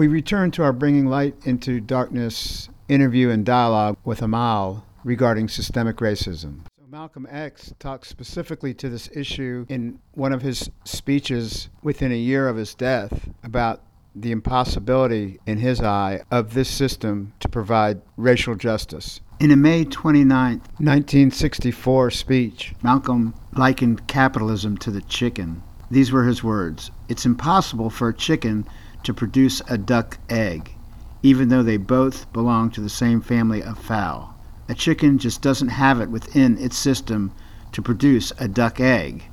We return to our Bringing Light into Darkness interview and dialogue with Amal regarding systemic racism. So Malcolm X talks specifically to this issue in one of his speeches within a year of his death about the impossibility, in his eye, of this system to provide racial justice. In a May 29, 1964 speech, Malcolm likened capitalism to the chicken. These were his words It's impossible for a chicken to produce a duck egg, even though they both belong to the same family of fowl. A chicken just doesn't have it within its system to produce a duck egg.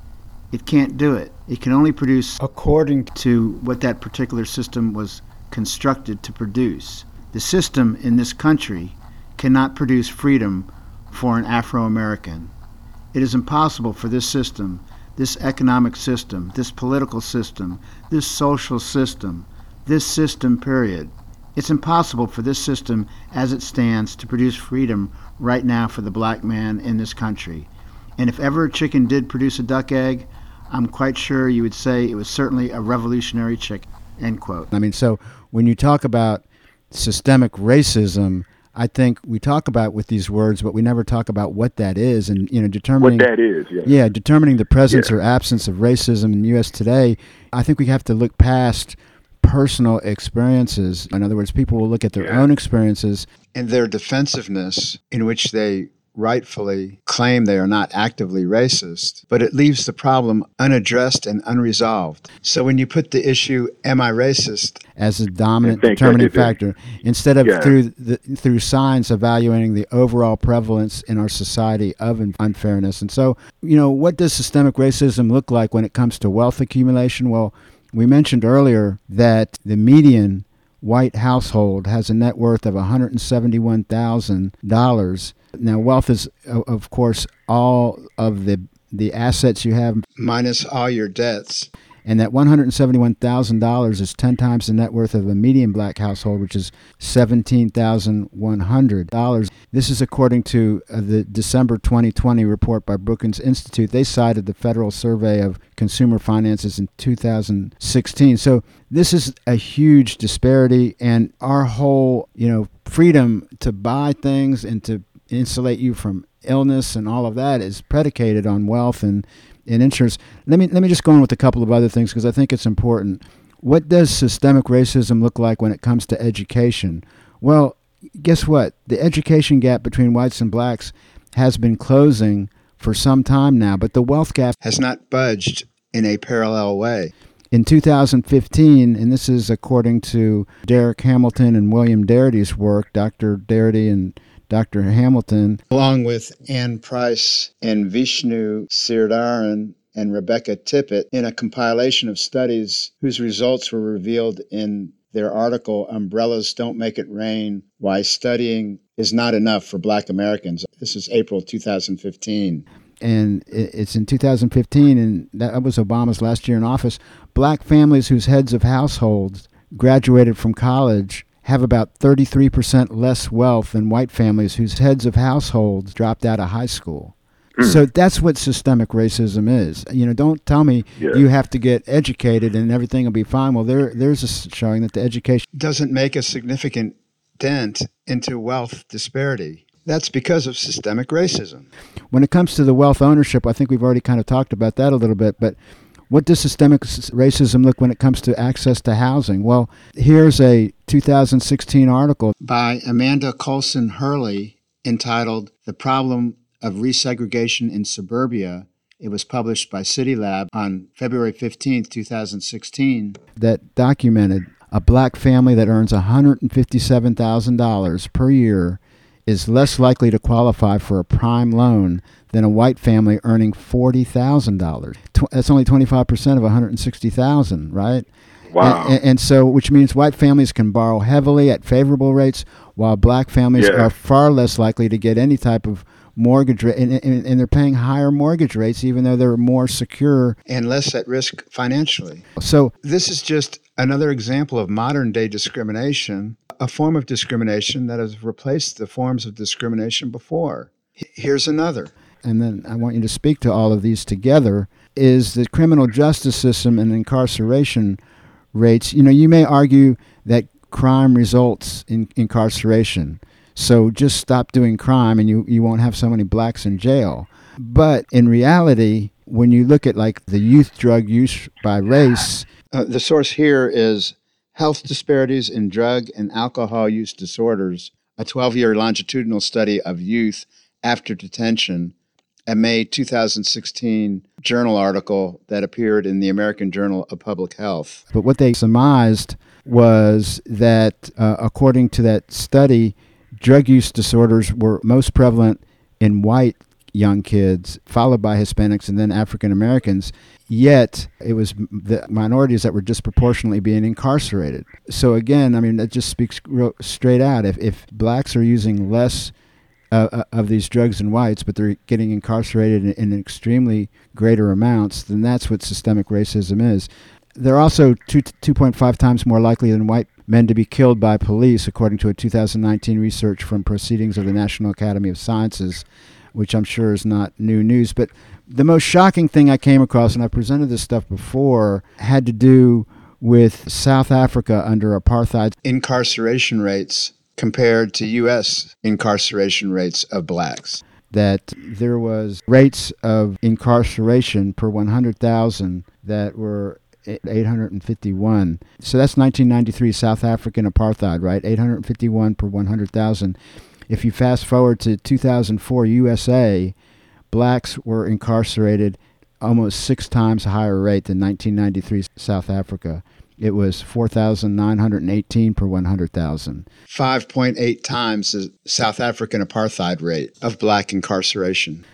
It can't do it. It can only produce according to what that particular system was constructed to produce. The system in this country cannot produce freedom for an Afro American. It is impossible for this system, this economic system, this political system, this social system, this system, period. It's impossible for this system as it stands to produce freedom right now for the black man in this country. And if ever a chicken did produce a duck egg, I'm quite sure you would say it was certainly a revolutionary chicken. End quote. I mean, so when you talk about systemic racism, I think we talk about with these words, but we never talk about what that is, and you know, determining what that is. Yeah, yeah determining the presence Yeah. or absence of racism in the U.S. today. I think we have to look past personal experiences. In other words, people will look at their Yeah. own experiences and their defensiveness, in which they rightfully claim they are not actively racist, but it leaves the problem unaddressed and unresolved. So when you put the issue, am I racist? as a dominant determining that is it. factor instead of Yeah. through the, through science evaluating the overall prevalence in our society of unfairness. And so, you know, what does systemic racism look like when it comes to wealth accumulation? Well, we mentioned earlier that the median white household has a net worth of $171,000. Now, wealth is, of course, all of the the assets you have Minus all your debts. and that $171,000 is 10 times the net worth of a median black household, which is $17,100. This is according to uh, the December 2020 report by Brookings Institute. They cited the Federal Survey of Consumer Finances in 2016. So this is a huge disparity, and our whole, you know, freedom to buy things and to insulate you from illness and all of that is predicated on wealth and in insurance. Let me let me just go on with a couple of other things because I think it's important. What does systemic racism look like when it comes to education? Well, guess what? The education gap between whites and blacks has been closing for some time now, but the wealth gap Has not budged in a parallel way. in 2015, and this is according to Darrick Hamilton and William Darity's work, Dr. Darity and Dr. Hamilton, along with Ann Price and Vishnu Sridharan and Rebecca Tippett in a compilation of studies whose results were revealed in their article Umbrellas Don't Make It Rain Why Studying is Not Enough for Black Americans. This is April 2015. and it's in 2015, and that was Obama's last year in office. Black families whose heads of households graduated from college have about 33% less wealth than white families whose heads of households dropped out of high school. Mm. So that's what systemic racism is. You know, don't tell me Yeah. you have to get educated and everything will be fine. Well, there there's a showing that the education Doesn't make a significant dent into wealth disparity. That's because of systemic racism. when it comes to the wealth ownership, I think we've already kind of talked about that a little bit, but what does systemic racism look when it comes to access to housing? Well, here's a 2016 article. by Amanda Kolson Hurley entitled The Problem of Resegregation in Suburbia. It was published by City Lab on February 15th, 2016. that documented a black family that earns $157,000 per year is less likely to qualify for a prime loan than a white family earning $40,000. That's only 25% of 160,000, right? Wow. And, and so, which means white families can borrow heavily at favorable rates, while black families Yeah. are far less likely to get any type of mortgage rate, and, and, and they're paying higher mortgage rates, even though they're more secure. and less at risk financially. So, This is just another example of modern day discrimination, a form of discrimination that has replaced the forms of discrimination before. Here's another. and then I want you to speak to all of these together, is the criminal justice system and incarceration rates. You know, you may argue that crime results in incarceration. So just stop doing crime and you, you won't have so many blacks in jail. But in reality, when you look at like the youth drug use by race, uh, the source here is Health Disparities in Drug and Alcohol Use Disorders, a 12 year longitudinal study of youth after detention, a May 2016 journal article that appeared in the American Journal of Public Health. But what they surmised was that, uh, according to that study, drug use disorders were most prevalent in white young kids, followed by Hispanics and then African Americans. Yet it was the minorities that were disproportionately being incarcerated. So again, I mean, that just speaks straight out. If, if blacks are using less uh, uh of these drugs than whites, but they're getting incarcerated in, in extremely greater amounts, then that's what systemic racism is. They're also 2, 2.5 times more likely than white men to be killed by police, according to a 2019 research from Proceedings of the National Academy of Sciences which I'm sure is not new news. But the most shocking thing I came across, and I presented this stuff before, had to do with South Africa under apartheid incarceration rates compared to U.S. incarceration rates of blacks. That there was rates of incarceration per 100,000 that were 851. So that's 1993 South African apartheid, right? 851 per 100,000. If you fast forward to 2004 USA, blacks were incarcerated almost six times higher rate than 1993 South Africa. It was 4,918 per 100,000. 5.8 times the South African apartheid rate of black incarceration.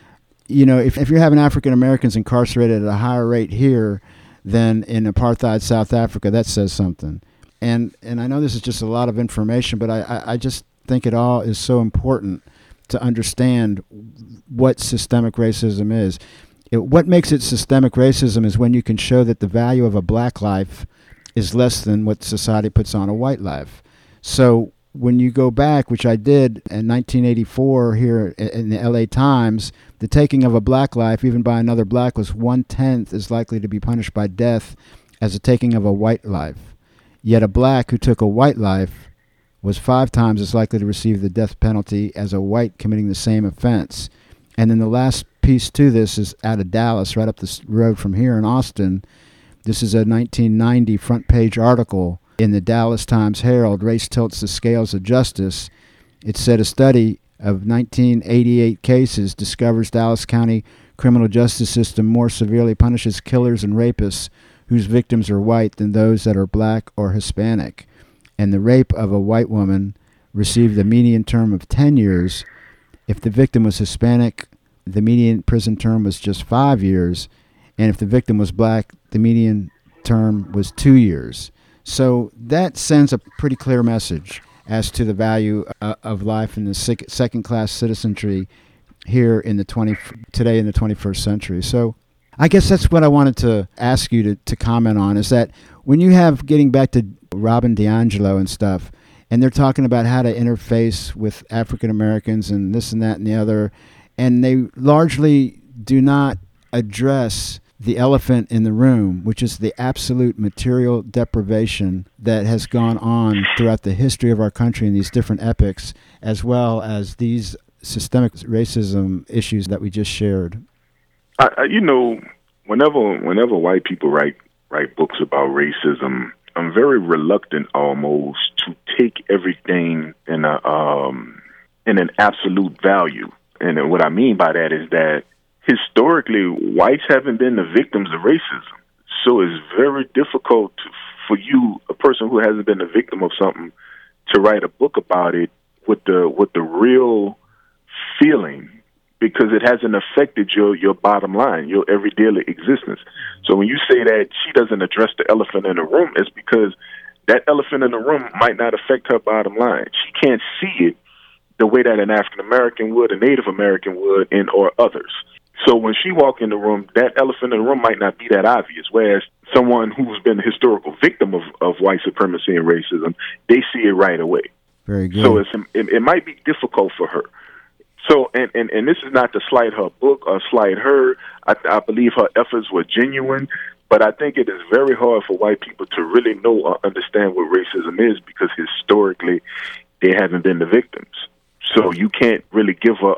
You know, if, if you're having African Americans incarcerated at a higher rate here than in apartheid South Africa, that says something. And and I know this is just a lot of information, but I, I, I just think it all is so important to understand what systemic racism is. It, what makes it systemic racism is when you can show that the value of a black life is less than what society puts on a white life. So when you go back, which I did in 1984 here in the LA Times, the taking of a black life, even by another black, was one tenth as likely to be punished by death as the taking of a white life. Yet a black who took a white life was five times as likely to receive the death penalty as a white committing the same offense. And then the last piece to this is out of Dallas, right up the road from here in Austin. This is a 1990 front page article in the Dallas Times Herald. Race tilts the scales of justice. It said a study of 1988 cases discovers Dallas County criminal justice system more severely punishes killers and rapists whose victims are white than those that are black or Hispanic and the rape of a white woman received a median term of 10 years. If the victim was Hispanic, the median prison term was just five years. And if the victim was black, the median term was two years. So that sends a pretty clear message as to the value uh, of life in the second class citizenry here in the 20 today in the 21st century. So I guess that's what I wanted to ask you to, to comment on is that when you have getting back to Robin DiAngelo and stuff, and they're talking about how to interface with African Americans and this and that and the other, and they largely do not address the elephant in the room, which is the absolute material deprivation that has gone on throughout the history of our country in these different epochs, as well as these systemic racism issues that we just shared. I, you know, whenever whenever white people write write books about racism, I'm very reluctant almost to take everything in a um, in an absolute value. And what I mean by that is that historically, whites haven't been the victims of racism. So it's very difficult for you, a person who hasn't been a victim of something, to write a book about it with the with the real feeling because it hasn't affected your your bottom line, your everyday existence. So when you say that she doesn't address the elephant in the room, it's because that elephant in the room might not affect her bottom line. She can't see it the way that an African American would, a Native American would, and or others. So when she walk in the room, that elephant in the room might not be that obvious. Whereas someone who's been a historical victim of, of white supremacy and racism, they see it right away. Very good. So it's, it, it might be difficult for her. So, and, and, and this is not to slight her book or slight her. I, I believe her efforts were genuine. But I think it is very hard for white people to really know or understand what racism is because historically they haven't been the victims. So you can't really give a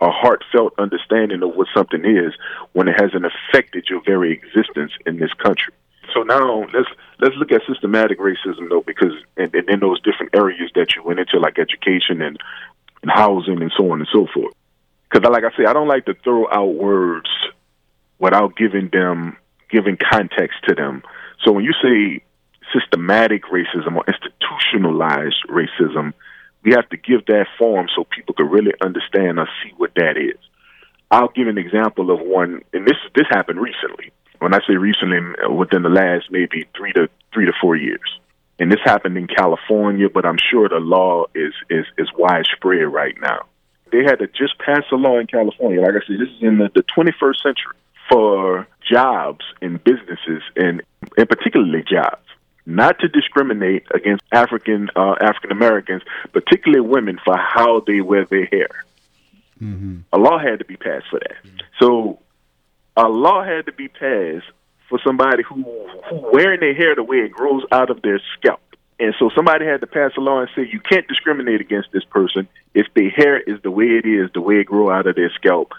a heartfelt understanding of what something is when it hasn't affected your very existence in this country. So now let's let's look at systematic racism though, because and, and in those different areas that you went into, like education and, and housing and so on and so forth. Because like I say, I don't like to throw out words without giving them giving context to them. So when you say systematic racism or institutionalized racism, we have to give that form so people can really understand or see what that is. I'll give an example of one, and this this happened recently. When I say recently, within the last maybe three to three to four years, and this happened in California, but I'm sure the law is is is widespread right now. They had to just pass a law in California. Like I said, this is in the, the 21st century for jobs and businesses, and and particularly jobs not to discriminate against African uh, African Americans, particularly women, for how they wear their hair. Mm-hmm. A law had to be passed for that. Mm-hmm. So a law had to be passed for somebody who who wearing their hair the way it grows out of their scalp. And so somebody had to pass a law and say you can't discriminate against this person if their hair is the way it is, the way it grow out of their scalp.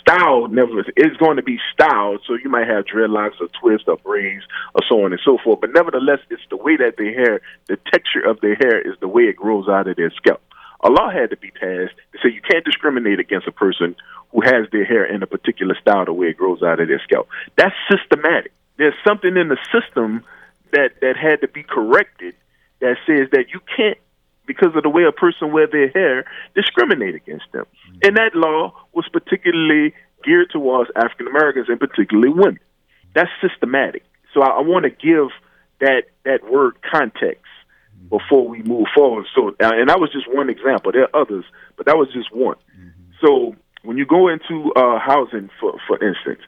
Style never is going to be styled, so you might have dreadlocks or twists or braids or so on and so forth. But nevertheless, it's the way that their hair, the texture of their hair, is the way it grows out of their scalp. A law had to be passed to say you can't discriminate against a person who has their hair in a particular style, the way it grows out of their scalp. That's systematic. There's something in the system that that had to be corrected that says that you can't because of the way a person wear their hair, discriminate against them. Mm-hmm. And that law was particularly geared towards African Americans and particularly women. That's systematic. So I, I want to give that that word context mm-hmm. before we move forward. So, uh, and that was just one example. There are others, but that was just one. Mm-hmm. So when you go into uh, housing, for for instance,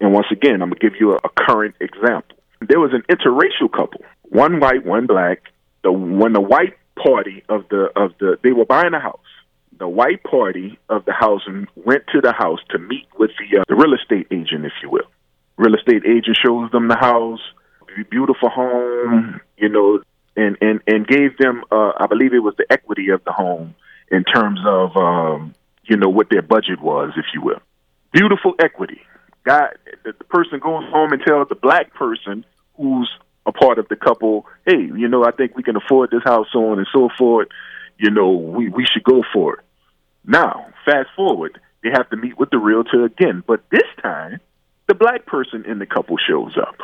and once again, I'm gonna give you a, a current example. There was an interracial couple, one white, one black. The when the white party of the of the they were buying a house. The white party of the housing went to the house to meet with the uh, the real estate agent, if you will. Real estate agent shows them the house, beautiful home, you know, and and and gave them uh, I believe it was the equity of the home in terms of um, you know what their budget was, if you will. Beautiful equity. God, the person goes home and tells the black person who's a part of the couple, hey, you know, I think we can afford this house, so on and so forth. You know, we, we should go for it. Now, fast forward, they have to meet with the realtor again, but this time, the black person in the couple shows up.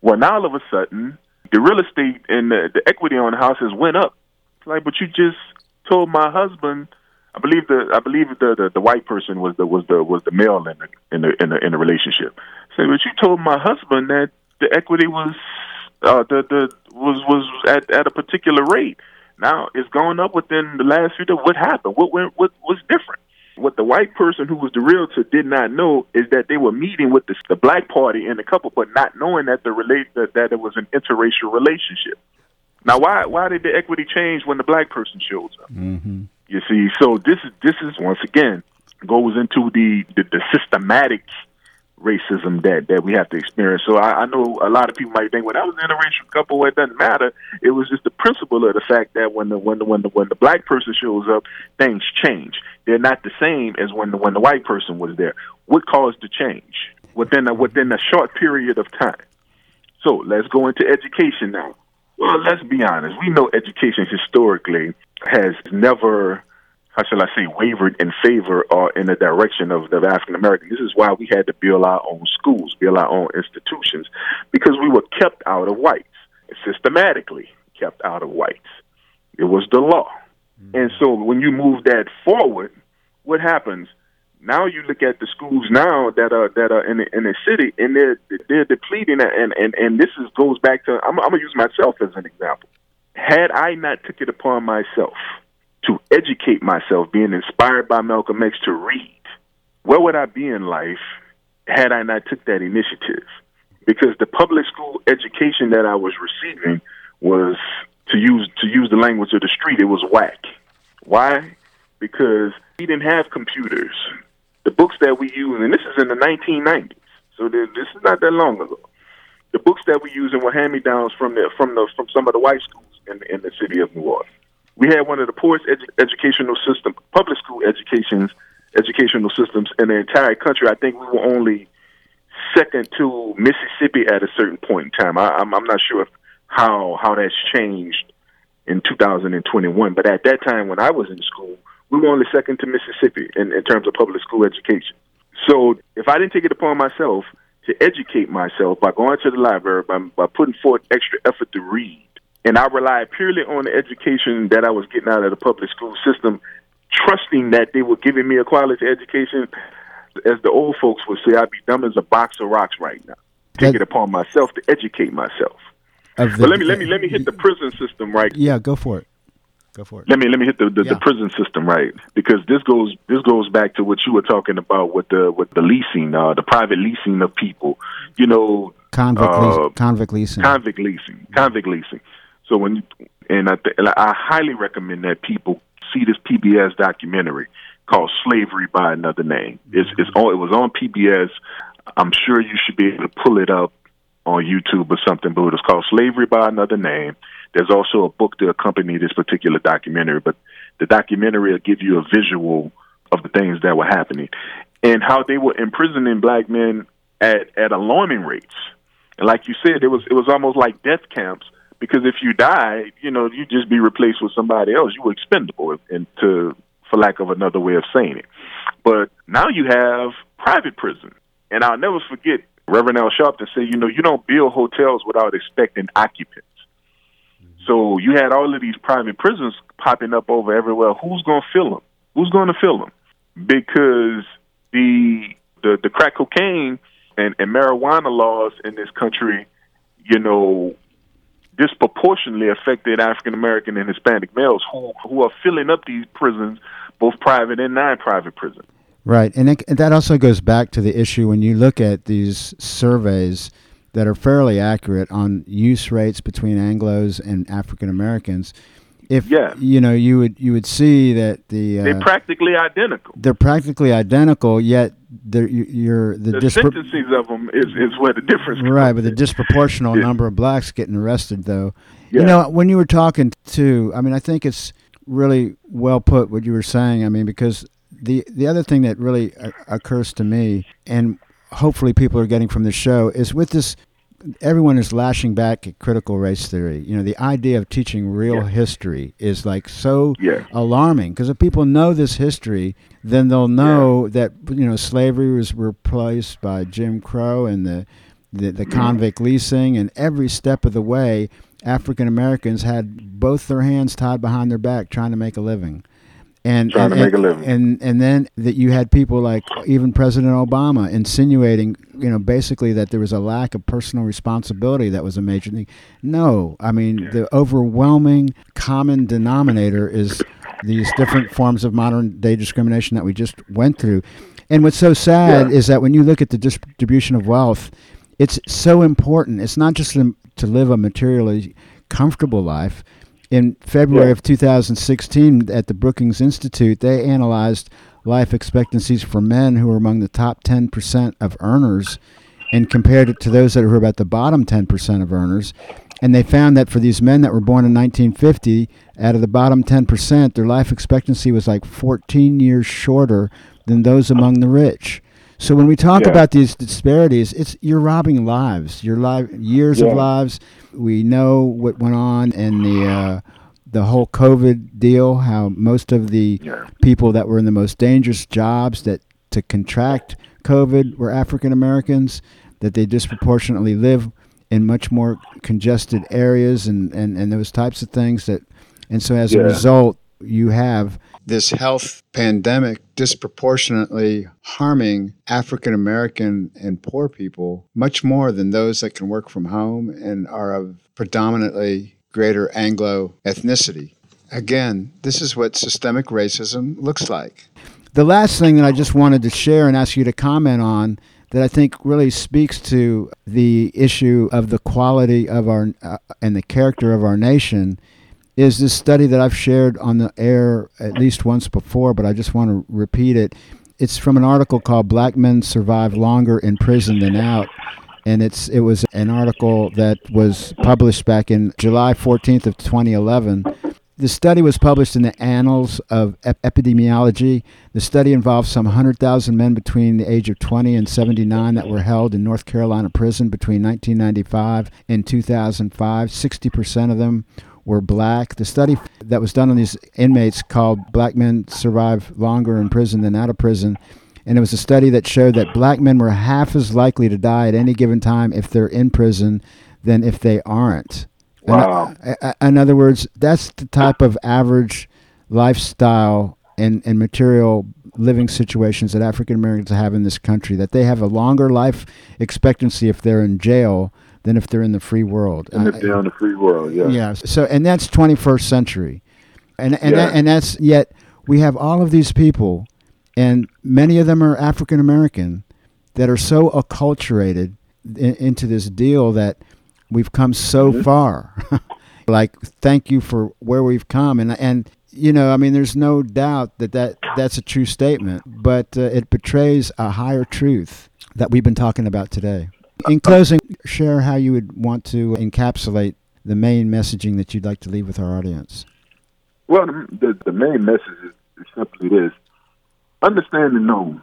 Well, now all of a sudden, the real estate and the, the equity on the house has went up. It's like, but you just told my husband. I believe the I believe the, the the white person was the was the was the male in the in the in the, in the relationship. Say, so, but you told my husband that the equity was uh, the the was was at at a particular rate. Now it's gone up within the last few days. What happened? What went? What was different? What the white person who was the realtor did not know is that they were meeting with the, the black party and the couple, but not knowing that the relate that, that it was an interracial relationship. Now, why why did the equity change when the black person shows up? Mm-hmm. You see, so this is this is once again goes into the the, the systematic racism that that we have to experience. So I, I know a lot of people might think, well, that was an interracial couple. It doesn't matter. It was just the principle of the fact that when the when the when the when the black person shows up, things change. They're not the same as when the when the white person was there. What caused the change within a, within a short period of time? So let's go into education now. Well, let's be honest. We know education historically has never how shall I say, wavered in favor or in the direction of the African American. This is why we had to build our own schools, build our own institutions, because we were kept out of whites, systematically kept out of whites. It was the law. Mm-hmm. And so when you move that forward, what happens? Now you look at the schools now that are that are in the, in the city, and they're they're depleting, and and and this is goes back to I'm, I'm gonna use myself as an example. Had I not took it upon myself to educate myself, being inspired by Malcolm X to read. Where would I be in life had I not took that initiative? Because the public school education that I was receiving was to use to use the language of the street, it was whack. Why? Because we didn't have computers. The books that we use, and this is in the 1990s, so this is not that long ago. the books that we use and were hand me downs from the from the from some of the white schools in in the city of New Orleans. We had one of the poorest edu- educational system, public school educations, educational systems in the entire country. I think we were only second to Mississippi at a certain point in time. I, I'm, I'm not sure how how that's changed in 2021, but at that time when I was in school, we were only second to Mississippi in, in terms of public school education. So if I didn't take it upon myself to educate myself by going to the library, by, by putting forth extra effort to read, and I relied purely on the education that I was getting out of the public school system, trusting that they were giving me a quality education, as the old folks would say, I'd be dumb as a box of rocks right now. Take it upon myself to educate myself. The, but let me let me let me hit the prison system right. Yeah, go for it. Go for it. Let me let me hit the, the, yeah. the, prison system right because this goes this goes back to what you were talking about with the with the leasing, uh, the private leasing of people. You know, convict, uh, leasing, convict leasing, convict leasing, convict leasing. So when and I, th- I highly recommend that people see this PBS documentary called "Slavery by Another Name." It's it's it was on PBS. I'm sure you should be able to pull it up on YouTube or something, but it's called "Slavery by Another Name." There's also a book to accompany this particular documentary, but the documentary will give you a visual of the things that were happening and how they were imprisoning black men at, at alarming rates. And like you said, it was it was almost like death camps because if you die, you know, you'd just be replaced with somebody else. You were expendable, and to for lack of another way of saying it. But now you have private prison, and I'll never forget Reverend Al Sharpton said, you know, you don't build hotels without expecting occupants. Mm-hmm. So you had all of these private prisons popping up over everywhere. Who's going to fill them? Who's going to fill them? Because the the the crack cocaine and, and marijuana laws in this country, you know, disproportionately affected African American and Hispanic males who who are filling up these prisons, both private and non-private prisons. Right, and it, that also goes back to the issue when you look at these surveys that are fairly accurate on use rates between Anglo's and African Americans. If yeah. you know, you would you would see that the uh, they're practically identical. They're practically identical, yet the you're the, the sentences of them is, is where the difference. Right, but the disproportional yeah. number of blacks getting arrested, though. Yeah. You know, when you were talking to, I mean, I think it's really well put what you were saying. I mean, because the the other thing that really occurs to me, and hopefully people are getting from the show is with this everyone is lashing back at critical race theory. You know, the idea of teaching real yeah. history is like so yeah. alarming because if people know this history, then they'll know yeah. that you know slavery was replaced by Jim Crow and the the, the mm-hmm. convict leasing, and every step of the way, African Americans had both their hands tied behind their back trying to make a living and trying and, to make a living. And and then that you had people like even President Obama insinuating, you know, basically that there was a lack of personal responsibility that was a major thing. No, I mean yeah. the overwhelming common denominator is these different forms of modern day discrimination that we just went through. And what's so sad yeah. is that when you look at the distribution of wealth, it's so important. It's not just to live a materially comfortable life in February yeah. of 2016 at the Brookings Institute, they analyzed life expectancies for men who were among the top 10% of earners and compared it to those that were about the bottom 10% of earners. And they found that for these men that were born in 1950, out of the bottom 10%, their life expectancy was like 14 years shorter than those among the rich. So when we talk yeah. about these disparities, it's you're robbing lives, your life, years yeah. of lives. We know what went on in the uh, the whole COVID deal. How most of the yeah. people that were in the most dangerous jobs that to contract COVID were African Americans. That they disproportionately live in much more congested areas and, and, and those types of things that and so as a result you have this health pandemic disproportionately harming African American and poor people much more than those that can work from home and are of predominantly greater Anglo ethnicity. Again, this is what systemic racism looks like. The last thing that I just wanted to share and ask you to comment on that I think really speaks to the issue of the quality of our uh, and the character of our nation is this study that I've shared on the air at least once before, but I just want to repeat it. It's from an article called Black Men Survive Longer in Prison Than Out. and it's it was an article that was published back in July 14th of 2011. The study was published in the Annals of Ep- Epidemiology. The study involved some 100,000 men between the age of 20 and 79 that were held in North Carolina prison between 1995 and 2005. 60% of them were black. The study that was done on these inmates called Black Men Survive Longer in Prison Than Out of Prison and it was a study that showed that black men were half as likely to die at any given time if they're in prison than if they aren't. Wow. In, in other words, that's the type of average lifestyle and, and material living situations that African Americans have in this country, that they have a longer life expectancy if they're in jail than if they're in the free world. And if they're in the free world, yeah. Yeah. So, and that's 21st century. And, and, Yeah. that, and that's yet we have all of these people and many of them are African American that are so acculturated in, into this deal that we've come so Mhm. far. like, thank you for where we've come, and and you know, I mean, there's no doubt that, that that's a true statement, but uh, it betrays a higher truth that we've been talking about today. In closing, share how you would want to encapsulate the main messaging that you'd like to leave with our audience. Well, the, the, main message is, simply this understand and know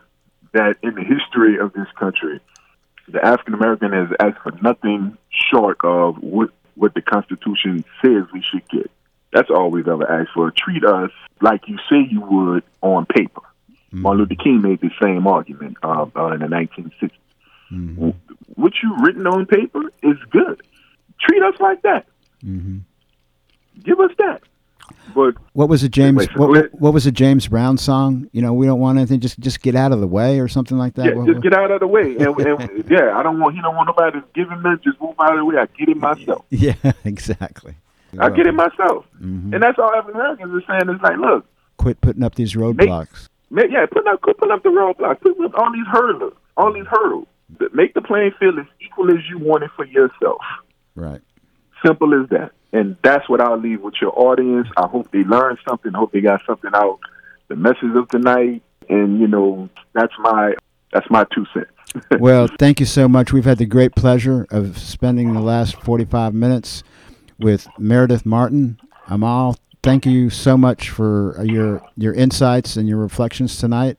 that in the history of this country, the African American has asked for nothing short of what, what the Constitution says we should get. That's all we've ever asked for. Treat us like you say you would on paper. Martin Luther King made the same argument uh, uh, in the 1960s. Mhm. What you written on paper is good. Treat us like that. Mhm. Give us that. But What was a James? Wait, What, wait. what was a James Brown song? You know, we don't want anything. Just just get out of the way or something like that. Yeah, What- just what- get out of the way. And, and yeah, I don't want he don't want nobody to give him that. Just move out of the way. I get it myself. yeah, exactly. I get it myself. Mhm. And that's all African Americans are saying. It's like, look, Quit putting up these roadblocks. ma- yeah, put up, put up the roadblocks, put up all these hurdles, all these hurdles. Make the playing field as equal as you want it for yourself. Right. Simple as that. And that's what I'll leave with your audience. I hope they learned something. Hope they got something out. The message of tonight, and you know, that's my that's my two cents. Well, thank you so much. We've had the great pleasure of spending the last 45 minutes with Meredith Martin. Amal, thank you so much for your your insights and your reflections tonight.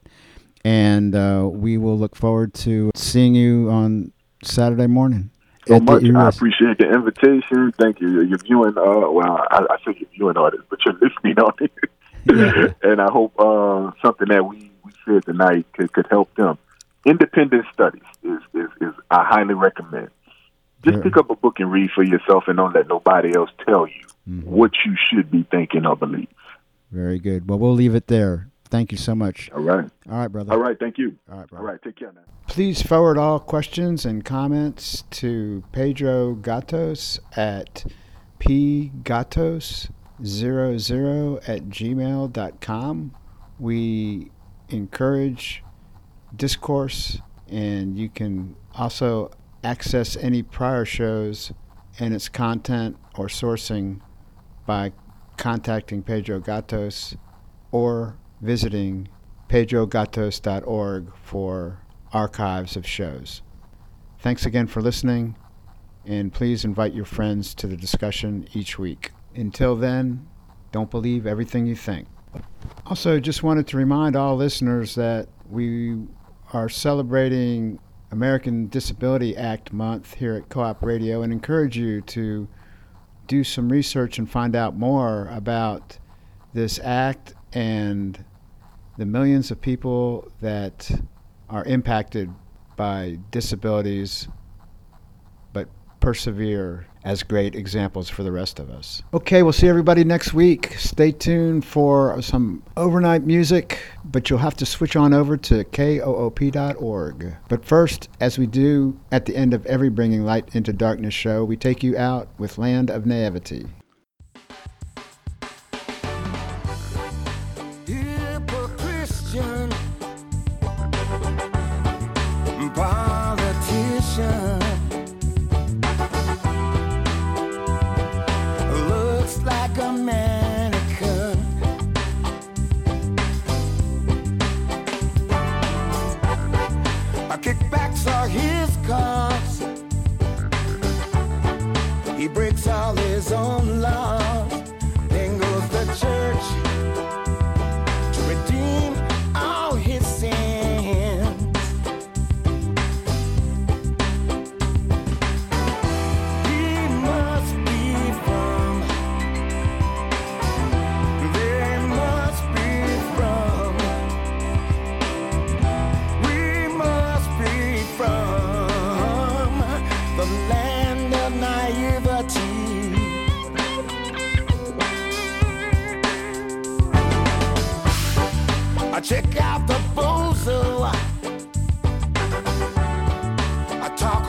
And uh, we will look forward to seeing you on Saturday morning. so much. I appreciate the invitation. Thank you. Your viewing, uh, well, I, I say your viewing audience, but you're listening audience. and I hope uh, something that we, we said tonight could, could help them. Independent studies is, is, is I highly recommend. Just Yeah. pick up a book and read for yourself, and don't let nobody else tell you Mhm. what you should be thinking or believe. Very good. Well, we'll leave it there. Thank you so much. All right. All right, brother. All right. Thank you. All right, brother. right. Take care now. Please forward all questions and comments to Pedro Gatos at pgatos00 at gmail.com. We encourage discourse, and you can also access any prior shows and its content or sourcing by contacting Pedro Gatos or visiting pedrogatos.org for archives of shows. Thanks again for listening, and please invite your friends to the discussion each week. Until then, don't believe everything you think. Also, just wanted to remind all listeners that we are celebrating American Disability Act month here at Co op Radio and encourage you to do some research and find out more about this act and the millions of people that are impacted by disabilities but persevere as great examples for the rest of us. Okay, we'll see everybody next week. Stay tuned for some overnight music, but you'll have to switch on over to koop.org. But first, as we do at the end of every Bringing Light into Darkness show, we take you out with Land of Naivety. Kickbacks are his cause. He breaks all his own laws. Talk